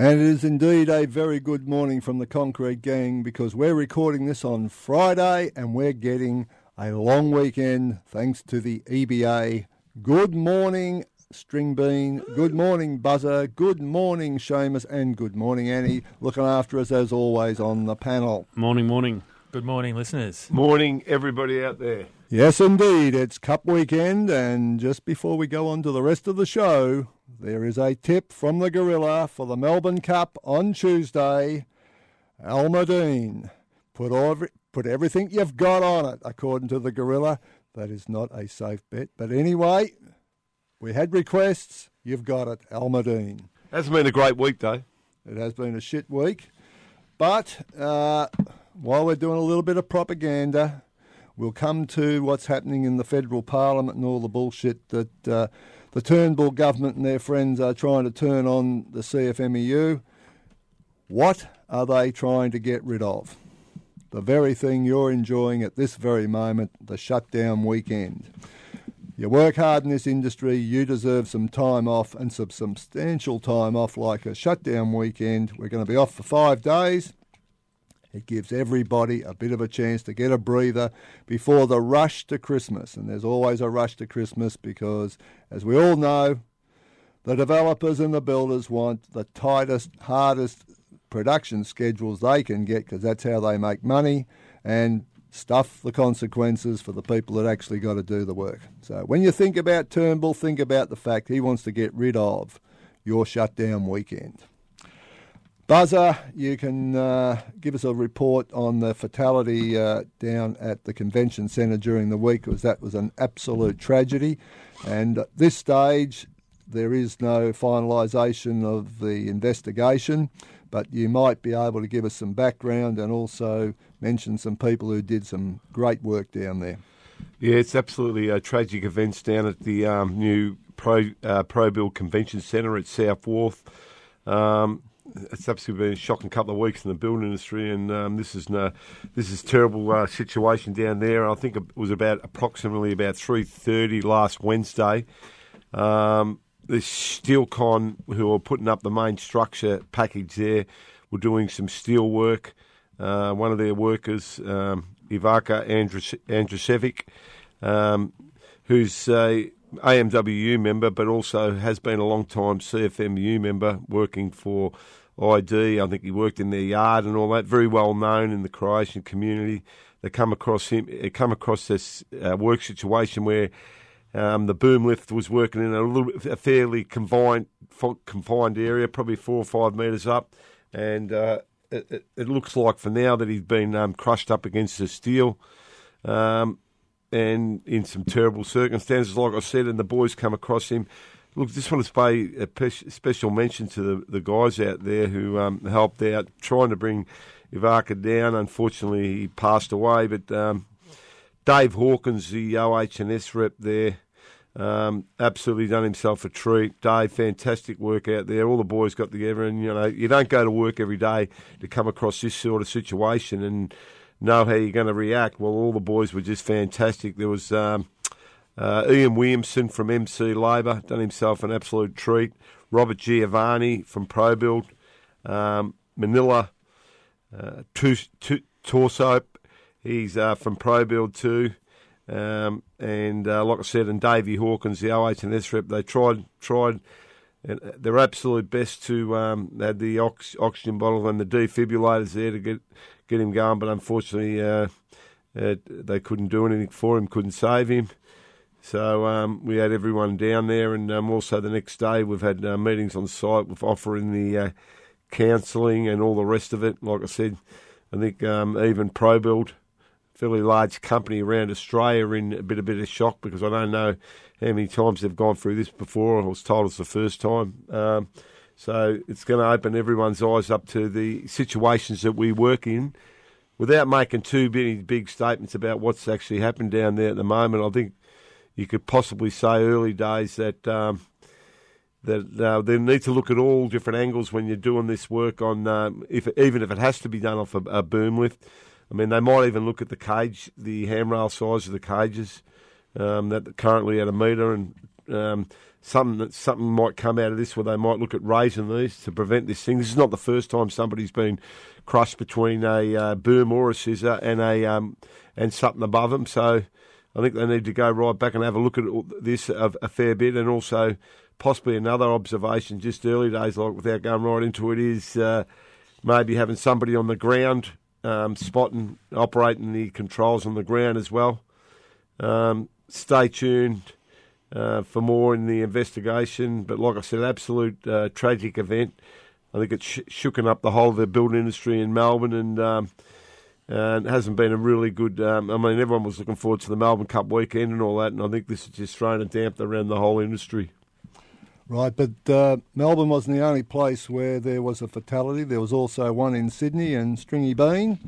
And it is indeed a very good morning from the Concrete Gang because we're recording this on Friday and we're getting a long weekend thanks to the EBA. Good morning, String Bean. Good morning, Buzzer. Good morning, Seamus. And good morning, Annie. Looking after us as always on the panel. Morning, morning. Good morning, listeners. Morning, everybody out there. Yes, indeed. It's Cup weekend. And just before we go on to the rest of the show, there is a tip from the Gorilla for the Melbourne Cup on Tuesday. Almandin. Put, every, put everything you've got on it, according to the Gorilla. That is not a safe bet. But anyway, we had requests. You've got it, Almandin. Hasn't been a great week, though. It has been a shit week. But uh, while we're doing a little bit of propaganda, we'll come to what's happening in the federal parliament and all the bullshit that uh, the Turnbull government and their friends are trying to turn on the CFMEU. What are they trying to get rid of? The very thing you're enjoying at this very moment, the shutdown weekend. You work hard in this industry, you deserve some time off and some substantial time off, like a shutdown weekend. We're going to be off for five days. It gives everybody a bit of a chance to get a breather before the rush to Christmas. And there's always a rush to Christmas because, as we all know, the developers and the builders want the tightest, hardest production schedules they can get because that's how they make money and stuff the consequences for the people that actually got to do the work. So when you think about Turnbull, think about the fact he wants to get rid of your shutdown weekend. Buzzer, you can uh, give us a report on the fatality uh, down at the convention centre during the week, because that was an absolute tragedy. And at this stage, there is no finalisation of the investigation, but you might be able to give us some background and also mention some people who did some great work down there. Yeah, it's absolutely uh, tragic events down at the um, new Pro uh, Pro Build Convention Centre at South Wharf. Um, it's absolutely been a shocking couple of weeks in the building industry, and um, this is no, this is terrible uh, situation down there. I think it was about approximately about three thirty last Wednesday. Um, the Steelcon, who are putting up the main structure package there, were doing some steel work. Uh, one of their workers, um, Ivaka Andrusevic, um, who's a AMWU member, but also has been a long time CFMU member working for ID. I think he worked in their yard and all that. Very well known in the Croatian community. They come across him, come across this uh, work situation where um, the boom lift was working in a little a fairly confined confined area, probably four or five metres up, and uh, it, it, it looks like for now that he's been um, crushed up against the steel. Um, and in some terrible circumstances, like I said, and the boys come across him. Look, just want to pay a special mention to the, the guys out there who um, helped out trying to bring Ivaka down. Unfortunately, he passed away, but um, Dave Hawkins, the OHS rep there, um, absolutely done himself a treat. Dave, fantastic work out there. All the boys got together, and you know, you don't go to work every day to come across this sort of situation and know how you're going to react. Well, all the boys were just fantastic. There was um, uh, Ian Williamson from MC Labour, done himself an absolute treat. Robert Giovanni from ProBuild, um, Manila uh, Torso, he's uh, from ProBuild too. Um, and uh, like I said, and Davey Hawkins, the OHS rep, they tried tried their absolute best to um, had the ox- oxygen bottle and the defibrillators there to get get him going, but unfortunately uh, uh, they couldn't do anything for him, couldn't save him. So um, we had everyone down there, and um, also the next day we've had uh, meetings on site with offering the uh, counselling and all the rest of it. Like I said, I think um, even ProBuild fairly large company around Australia in a bit a bit of shock because I don't know how many times they've gone through this before. I was told it's the first time. So it's going to open everyone's eyes up to the situations that we work in without making too many big statements about what's actually happened down there at the moment. I think you could possibly say early days that um, that uh, they need to look at all different angles when you're doing this work on um, if even if it has to be done off a, a boom lift. I mean, they might even look at the cage, the handrail size of the cages um, that currently at a metre, and um, something something might come out of this where they might look at raising these to prevent this thing. This is not the first time somebody's been crushed between a uh, boom or a scissor and a um, and something above them. So I think they need to go right back and have a look at this a, a fair bit, and also possibly another observation just early days, like without going right into it, is uh, maybe having somebody on the ground um, spotting, operating the controls on the ground as well. Um, stay tuned uh, for more in the investigation. But like I said, absolute uh, tragic event. I think it's sh- shooken up the whole of the building industry in Melbourne, and um, and it hasn't been a really good. Um, I mean, everyone was looking forward to the Melbourne Cup weekend and all that, and I think this has just thrown a damp around the whole industry. Right, but uh, Melbourne wasn't the only place where there was a fatality. There was also one in Sydney and Stringy Bean.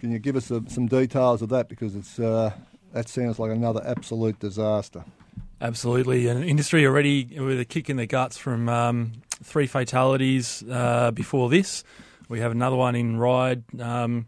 Can you give us a, some details of that? Because it's uh, that sounds like another absolute disaster. Absolutely, an industry already with a kick in the guts from um, three fatalities uh, before this. We have another one in Ryde. Um,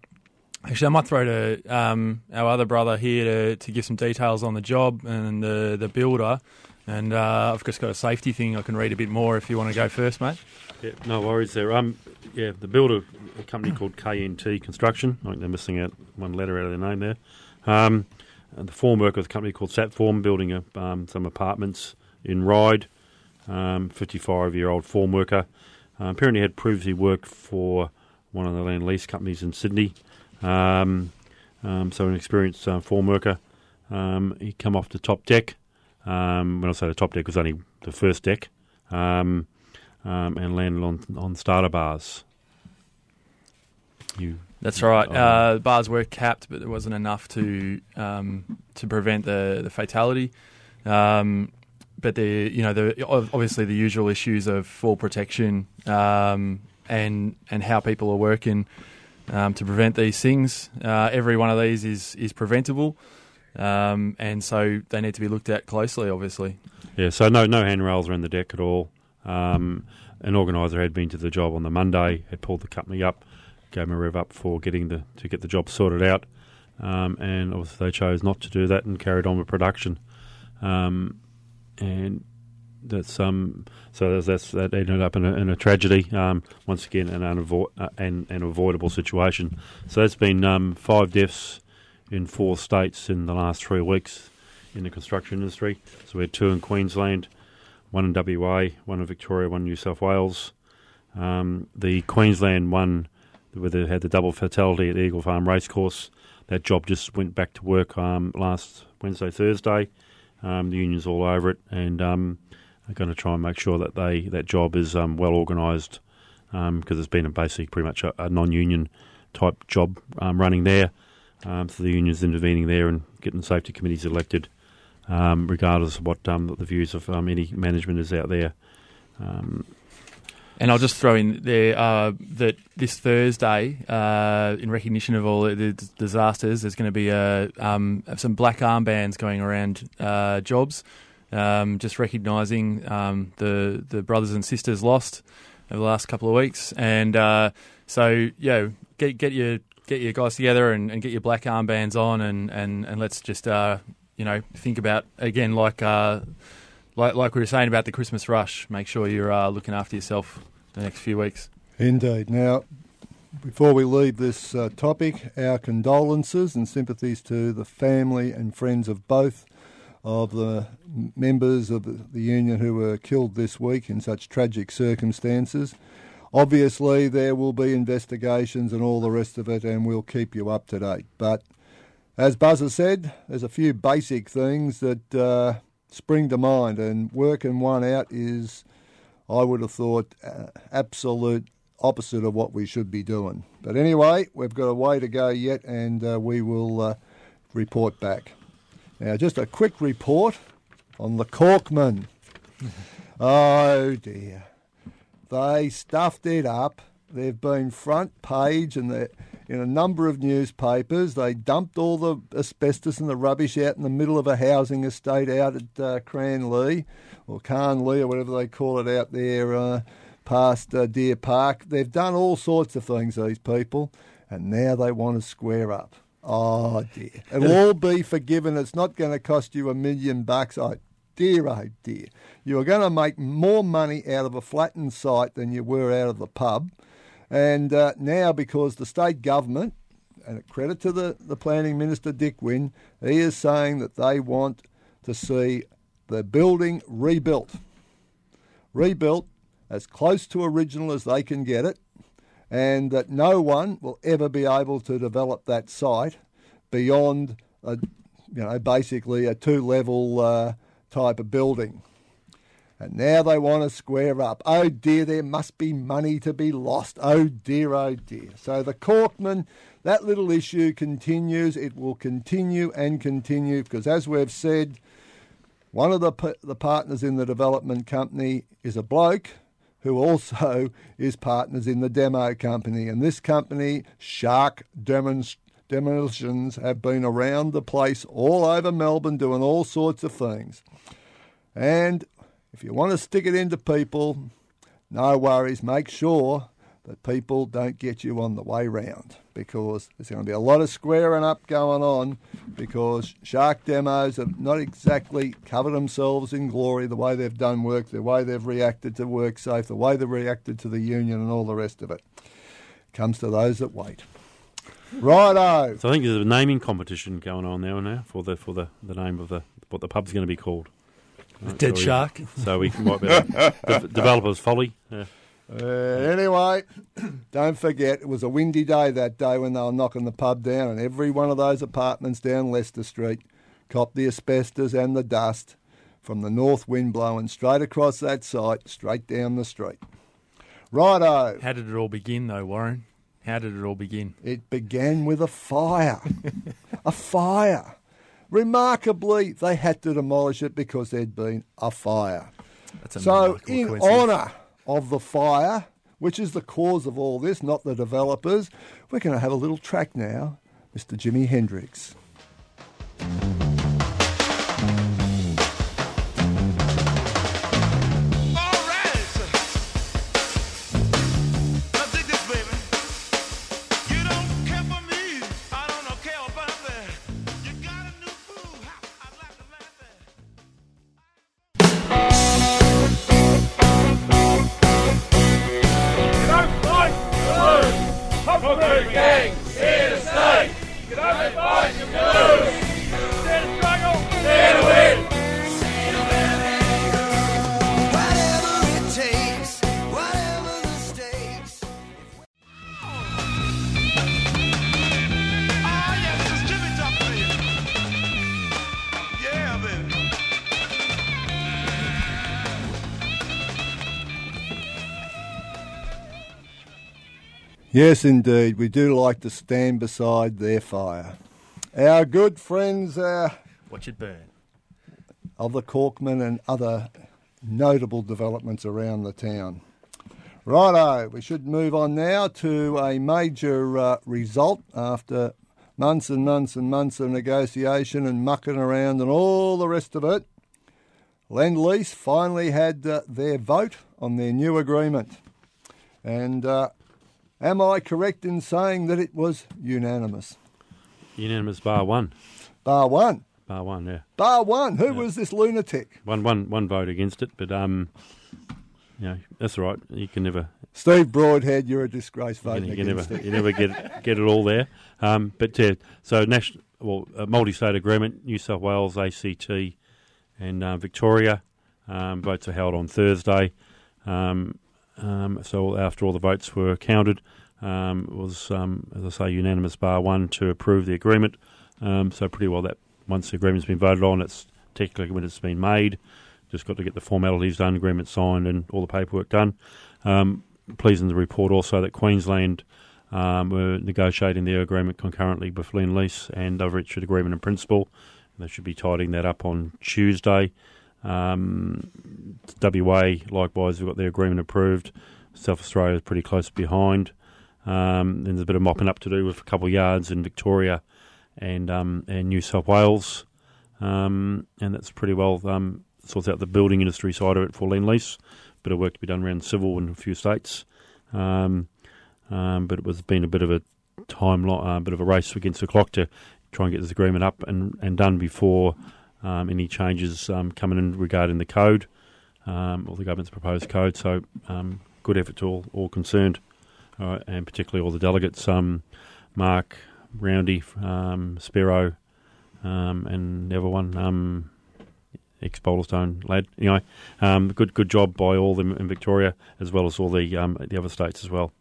actually, I might throw to um, our other brother here to, to give some details on the job and the the builder. And uh, I've just got a safety thing I can read a bit more if you want to go first, mate. Yeah, no worries there. Um, yeah, the builder, a company called KNT Construction. I think they're missing out one letter out of their name there. Um, the form worker with a company called Satform, building a, um, some apartments in Ryde. Um, 55 year old form worker. Uh, apparently had previously worked for one of the Lend Lease companies in Sydney. Um, um, so an experienced uh, form worker. he come off the top deck. Um, when I say the top deck, was only the first deck, um, um, and landed on on starter bars. You, That's right. Oh. Uh, bars were capped, but there wasn't enough to um, to prevent the the fatality. Um, but the you know the obviously the usual issues of fall protection um, and and how people are working to prevent these things. Uh, every one of these is is preventable. Um, and so they need to be looked at closely, obviously. Yeah, so no no handrails around the deck at all. Um, an organiser had been to the job on the Monday, had pulled the company up, gave them a rev up for getting the to get the job sorted out, um, and obviously they chose not to do that and carried on with production. Um, and that's um so that's that ended up in a, in a tragedy um, once again an unavo- uh, an, an avoidable situation. So that's been um, five deaths in four states in the last three weeks in the construction industry. So we had two in Queensland, one in WA, one in Victoria, one in New South Wales. Um, the Queensland one, where they had the double fatality at Eagle Farm Racecourse, that job just went back to work um, last Wednesday, Thursday. Um, the union's all over it, and um, are going to try and make sure that they that job is um, well organised because it's been a basically pretty much a, a non-union type job um, running there. Um, so the union's intervening there and getting safety committees elected, um, regardless of what um, the views of um, any management is out there. Um, And I'll just throw in there uh, that this Thursday, uh, in recognition of all the d- disasters, there's going to be uh, um, some black armbands going around uh, jobs, um, just recognising um, the the brothers and sisters lost over the last couple of weeks. And uh, so, yeah, get get your get your guys together and, and get your black armbands on, and and and let's just uh, you know think about again like. Like, like we were saying about the Christmas rush, make sure you're uh, looking after yourself the next few weeks. Indeed. Now, before we leave this uh, topic, our condolences and sympathies to the family and friends of both of the members of the, the union who were killed this week in such tragic circumstances. Obviously, there will be investigations and all the rest of it, and we'll keep you up to date. But as Buzzer said, there's a few basic things that uh, spring to mind, and working one out is, I would have thought, uh, absolute opposite of what we should be doing. But anyway, we've got a way to go yet, and uh, we will uh, report back. Now, just a quick report on the Corkman. oh dear. They stuffed it up. They've been front page and they're in a number of newspapers. They dumped all the asbestos and the rubbish out in the middle of a housing estate out at uh, Cranlee or Carnley or whatever they call it out there uh, past uh, Deer Park. They've done all sorts of things, these people, and now they want to square up. Oh dear. It'll all be forgiven. It's not going to cost you a million bucks. Oh dear, oh dear. You are going to make more money out of a flattened site than you were out of the pub. And uh, now, because the state government, and a credit to the, the planning minister Dick Wynne, he is saying that they want to see the building rebuilt. Rebuilt as close to original as they can get it, and that no one will ever be able to develop that site beyond a, you know, basically a two-level uh, type of building. And now they want to square up. Oh dear, there must be money to be lost. Oh dear, oh dear. So the Corkman, that little issue continues. It will continue and continue because, as we've said, one of the, the partners in the development company is a bloke who also is partners in the demo company. And this company, Shark Demonst- Demolitions, have been around the place all over Melbourne doing all sorts of things. And if you want to stick it into people, no worries. Make sure that people don't get you on the way round because there's going to be a lot of squaring up going on because Shark Demos have not exactly covered themselves in glory the way they've done work, the way they've reacted to WorkSafe, the way they've reacted to the union and all the rest of it. Comes to those that wait. Righto. So I think there's a naming competition going on now now for the for the, the name of the what the pub's going to be called. Right, Dead so we- shark. So we might be de- developers folly. Yeah. Uh, anyway, don't forget, it was a windy day that day when they were knocking the pub down, and every one of those apartments down Leicester Street copped the asbestos and the dust from the north wind blowing straight across that site, straight down the street. Righto. How did it all begin, though, Warren? How did it all begin? It began with a fire. a fire. Remarkably, they had to demolish it because there'd been a fire. A So, in honour of the fire, which is the cause of all this, not the developers, we're going to have a little track now, Mr. Jimi Hendrix. Yes, indeed. We do like to stand beside their fire. Our good friends uh, Watch it burn. of the Corkman and other notable developments around the town. Righto, we should move on now to a major uh, result after months and months and months of negotiation and mucking around and all the rest of it. Lend Lease finally had uh, their vote on their new agreement. And uh, am I correct in saying that it was unanimous? Unanimous bar one. Bar one. Bar one, yeah. Bar one. Who was this lunatic? One, one, one vote against it, but um, you know that's all right. You can never, Steve Broadhead, you're a disgrace you, voting can, you can against never, it. you never get get it all there. Um, but yeah, so national, well, multi-state agreement, New South Wales, ACT, and uh, Victoria. Um, votes are held on Thursday. Um, um, so after all the votes were counted, um, it was um, as I say unanimous bar one to approve the agreement. Um, so pretty well that once the agreement's been voted on, it's technically when it's been made. Just got to get the formalities done, agreement signed, and all the paperwork done. Um, pleasing to report also that Queensland were negotiating their agreement concurrently with Lend Lease and they've reached an agreement in principle. They should be tidying that up on Tuesday. Um, WA likewise we've got their agreement approved. South Australia is pretty close behind. Um, and there's a bit of mopping up to do with a couple of yards in Victoria and um, and New South Wales, um, and that's pretty well um, sorts out the building industry side of it for Lend Lease. Bit of work to be done around civil in a few states, um, um, but it was been a bit of a time, lo- uh, bit of a race against the clock to try and get this agreement up and, and done before um, any changes um, coming in regarding the code um, or the government's proposed code. So um, good effort to all, all concerned, uh, and particularly all the delegates. Mark, Roundy, Spiro, um, and everyone. Ex Baulderstone lad. Anyway, um, good good job by all them in Victoria as well as all the um, the other states as well.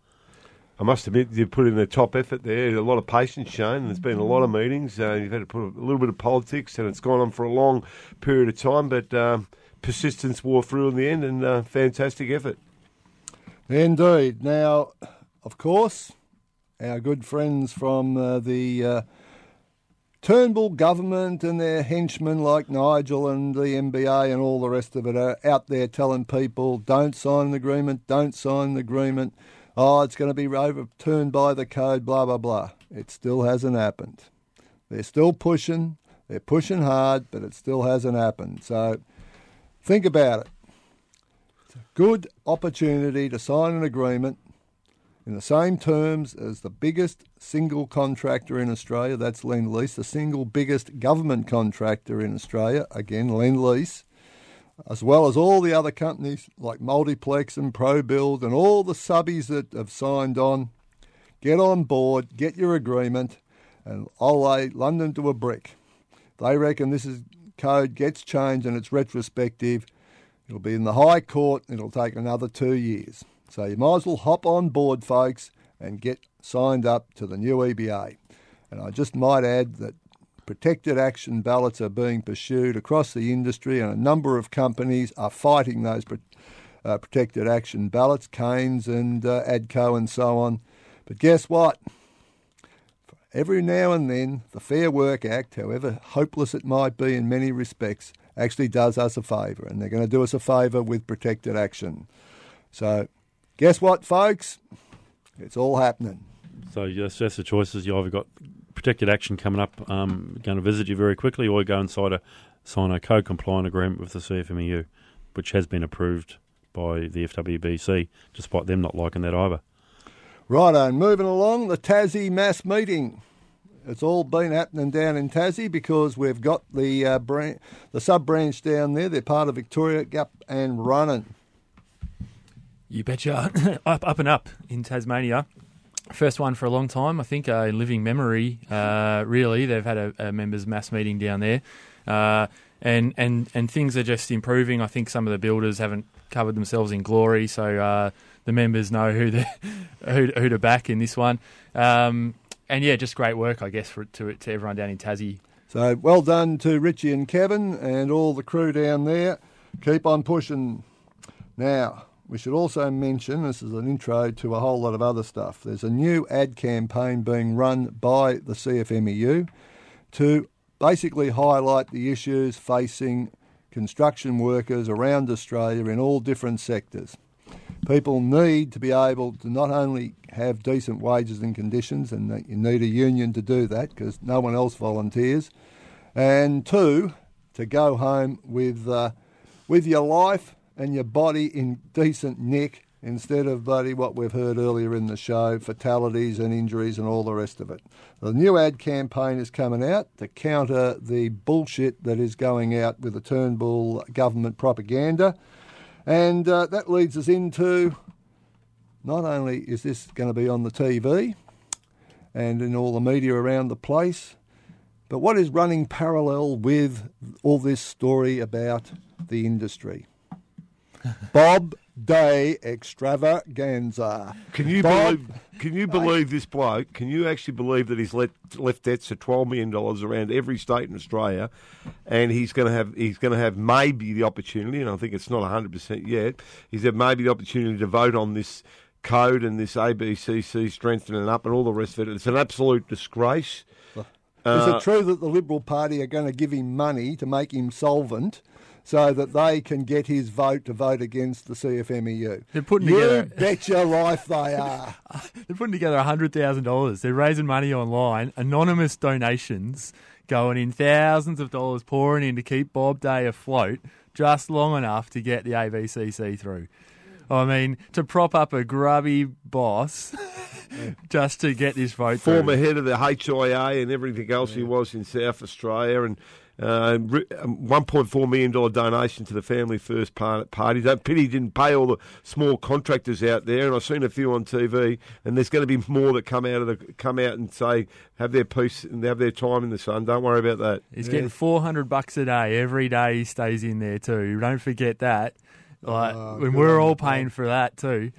I must admit, you put in a top effort there. A lot of patience shown. There's been a lot of meetings. Uh, you've had to put a little bit of politics, and it's gone on for a long period of time. But um, persistence wore through in the end, and uh, fantastic effort. Indeed. Now, of course, our good friends from uh, the uh, Turnbull government and their henchmen like Nigel and the MBA and all the rest of it are out there telling people don't sign the agreement, don't sign the agreement. Oh, it's going to be overturned by the code, blah, blah, blah. It still hasn't happened. They're still pushing, they're pushing hard, but it still hasn't happened. So think about it. It's a good opportunity to sign an agreement in the same terms as the biggest single contractor in Australia, that's Lend Lease, the single biggest government contractor in Australia, again, Lend Lease, as well as all the other companies like Multiplex and ProBuild and all the subbies that have signed on. Get on board, get your agreement, and I'll lay London to a brick. They reckon this is code gets changed and it's retrospective. It'll be in the High Court. It'll take another two years. So you might as well hop on board, folks, and get signed up to the new EBA. And I just might add that protected action ballots are being pursued across the industry, and a number of companies are fighting those uh, protected action ballots, Kanes and uh, ADCO and so on. But guess what? Every now and then, the Fair Work Act, however hopeless it might be in many respects, actually does us a favour, and they're going to do us a favour with protected action. So, guess what, folks? It's all happening. So that's, that's the choices. You either got protected action coming up, um, going to visit you very quickly, or you go inside a sign a code compliant agreement with the CFMEU, which has been approved by the FWBC, despite them not liking that either. Righto, and moving along, the Tassie mass meeting. It's all been happening down in Tassie because we've got the uh, bran- the sub branch down there. They're part of Victoria Gap and running. You betcha. up, up and up in Tasmania. First one for a long time, I think, uh, in living memory. Uh, really, they've had a, a members' mass meeting down there, uh, and and and things are just improving. I think some of the builders haven't covered themselves in glory, so uh, the members know who the who, who to back in this one. Um, and yeah, just great work, I guess, for to to everyone down in Tassie. So well done to Richie and Kevin and all the crew down there. Keep on pushing. Now, we should also mention this is an intro to a whole lot of other stuff. There's a new ad campaign being run by the CFMEU to basically highlight the issues facing construction workers around Australia in all different sectors. People need to be able to not only have decent wages and conditions, and you need a union to do that because no one else volunteers, and two, to go home with uh, with your life and your body in decent nick instead of bloody what we've heard earlier in the show, fatalities and injuries and all the rest of it. The new ad campaign is coming out to counter the bullshit that is going out with the Turnbull government propaganda. And uh, that leads us into not only is this going to be on the TV and in all the media around the place, but what is running parallel with all this story about the industry? Bob Day extravaganza. Can you Bob- believe? Can you believe this bloke? Can you actually believe that he's let, left debts of twelve million dollars around every state in Australia, and he's going to have he's going to have maybe the opportunity, and I think it's not hundred percent yet. He's had maybe the opportunity to vote on this code and this ABCC strengthening up and all the rest of it. It's an absolute disgrace. Is Uh, it true that the Liberal Party are going to give him money to make him solvent so that they can get his vote to vote against the CFMEU? They're putting you together- bet your life they are. They're putting together $100,000. They're raising money online, anonymous donations going in thousands of dollars pouring in to keep Bob Day afloat just long enough to get the ABCC through. I mean, to prop up a grubby boss just to get this vote former through. head of the HIA and everything else he was in South Australia, and uh, um, $1.4 million donation to the Family First par- Party. Don't pity he didn't pay all the small contractors out there, and I've seen a few on TV, and there's going to be more that come out of the come out and say have their peace and have their time in the sun. Don't worry about that. He's getting 400 bucks a day every day he stays in there too. Don't forget that. Like, Oh, when we're all paying for that too.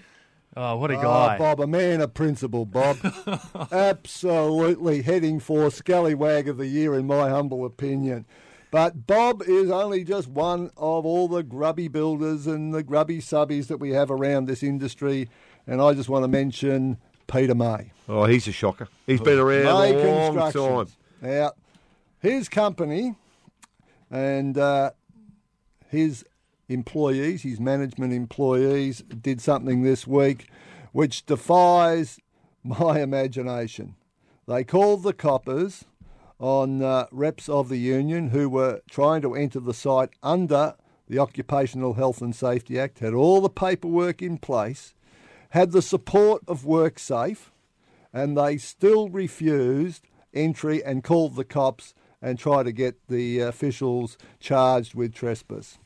Oh, what a Oh, guy. Bob, a man of principle, Bob. Absolutely heading for Scallywag of the Year, in my humble opinion. But Bob is only just one of all the grubby builders and the grubby subbies that we have around this industry. And I just want to mention Peter May. Oh, he's a shocker. He's been around May a long time. Constructions. Now, his company and uh, his employees, his management employees, did something this week which defies my imagination. They called the coppers on uh, reps of the union who were trying to enter the site under the Occupational Health and Safety Act, had all the paperwork in place, had the support of WorkSafe, and they still refused entry and called the cops and tried to get the officials charged with trespass.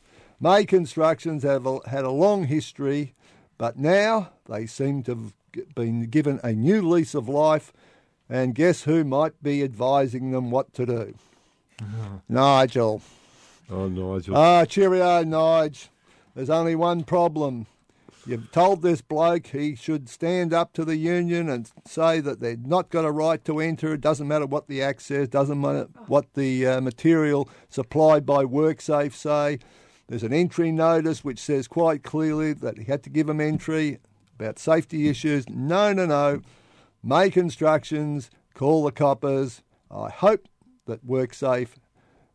May Constructions have a, had a long history, but now they seem to have been given a new lease of life, and guess who might be advising them what to do? Nigel. Oh, Nigel. Ah, cheerio, Nige. There's only one problem. You've told this bloke he should stand up to the union and say that they've not got a right to enter. It doesn't matter what the Act says, doesn't matter what the uh, material supplied by WorkSafe say. There's an entry notice which says quite clearly that he had to give them entry about safety issues. No, no, no. May instructions, call the coppers. I hope that WorkSafe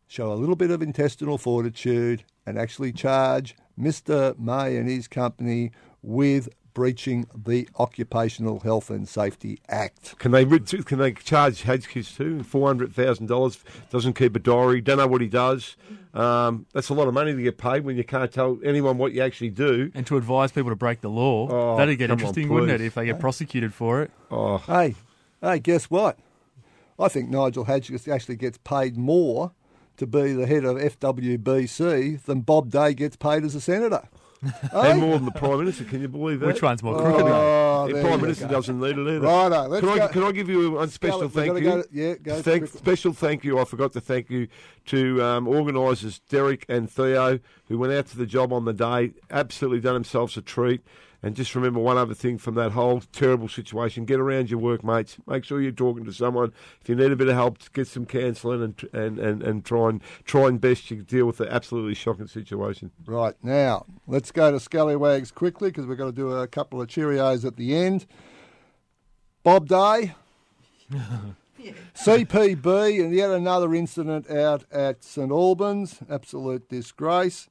show a little bit of intestinal fortitude and actually charge Mr. May and his company with breaching the Occupational Health and Safety Act. Can they can they charge Hadgkiss too? Four hundred thousand dollars doesn't keep a diary. Don't know what he does. Um, that's a lot of money to get paid when you can't tell anyone what you actually do. and to advise people to break the law. Oh, That'd get come on, interesting, wouldn't it, if they get prosecuted for it? Oh, Hey, hey, guess what? I think Nigel Hadgkiss actually gets paid more to be the head of FWBC than Bob Day gets paid as a senator. And more than the prime minister. Can you believe that? Which one's more crooked? Oh, The prime minister go. doesn't need it either. Righto, let's can, I, go. can I give you a special thank you? to- yeah, go Thank, special thank you. I forgot to thank you to um, organisers Derek and Theo, who went out to the job on the day. Absolutely done themselves a treat. And just remember one other thing from that whole terrible situation: get around your workmates. Make sure you're talking to someone. If you need a bit of help, get some counselling and and, and, and try and try and best you deal with the absolutely shocking situation. Right, now, let's go to Scallywags quickly because we've got to do a couple of Cheerios at the end. Bob Day. CPB and yet another incident out at St Albans. Absolute disgrace.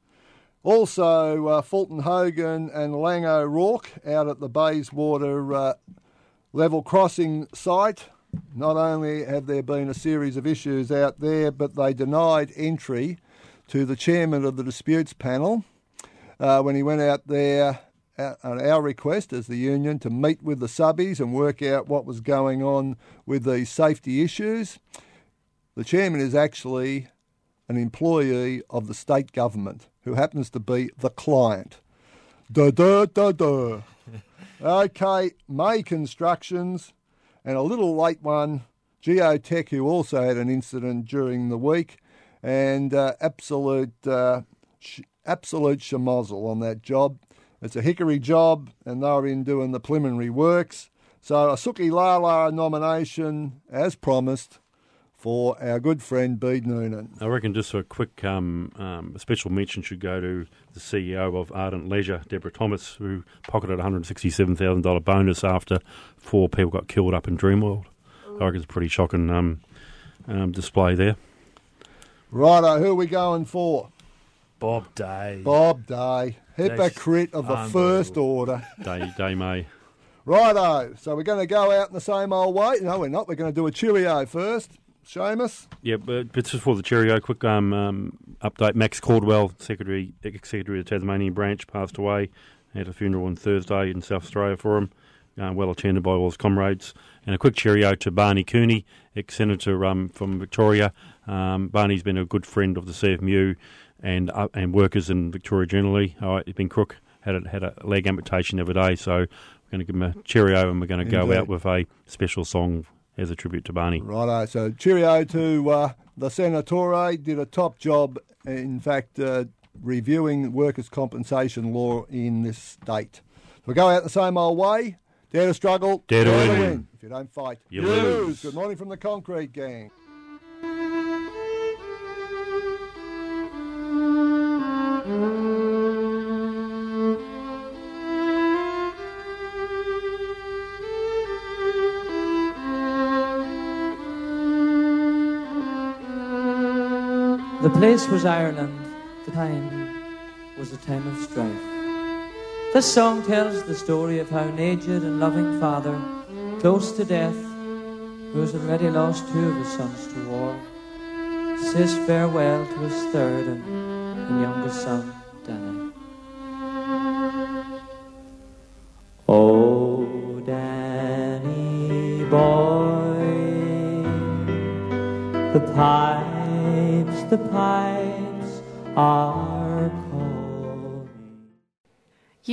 Also, uh, Fulton Hogan and Laing O'Rourke out at the Bayswater uh, level crossing site. Not only have there been a series of issues out there, but they denied entry to the chairman of the disputes panel uh, when he went out there at our request as the union to meet with the subbies and work out what was going on with these safety issues. The chairman is actually an employee of the state government who happens to be the client. Da da da da. okay, May Constructions and a little late one, Geotech, who also had an incident during the week, and uh, absolute uh, sh- absolute schmozzle on that job. It's a hickory job, and they were in doing the preliminary works. So a Suki Lala nomination, as promised, for our good friend Bede Noonan. I reckon just a quick um, um, special mention should go to the CEO of Ardent Leisure, Deborah Thomas, who pocketed a $167,000 bonus after four people got killed up in Dreamworld. I reckon it's a pretty shocking um, um, display there. Righto, who are we going for? Bob Day. Bob Day, hypocrite of the first order. Day, Day May. Righto, so we're going to go out in the same old way. No, we're not. We're going to do a Cheerio first. Seamus? Yeah, but, but just for the Cheerio, quick um, um, update. Max Caldwell, Secretary, ex-Secretary of the Tasmanian branch, passed away. Had a funeral on Thursday in South Australia for him. Uh, well attended by all his comrades. And a quick cheerio to Barney Cooney, ex-senator um, from Victoria. Um, Barney's been a good friend of the CFMU and uh, and workers in Victoria generally. He's been crook, had a, had a leg amputation the other day, so we're going to give him a cheerio and we're going to go out with a special song as a tribute to Barney. Righto, so cheerio to uh, the Senatore. Did a top job, in fact, uh, reviewing workers' compensation law in this state. We go out the same old way. Dare to struggle, Dare to win. If you don't fight, You lose. Good morning from the Concrete Gang. The place was Ireland, the time was a time of strife. This song tells the story of how an aged and loving father, close to death, who has already lost two of his sons to war, says farewell to his third and, and youngest son, Danny.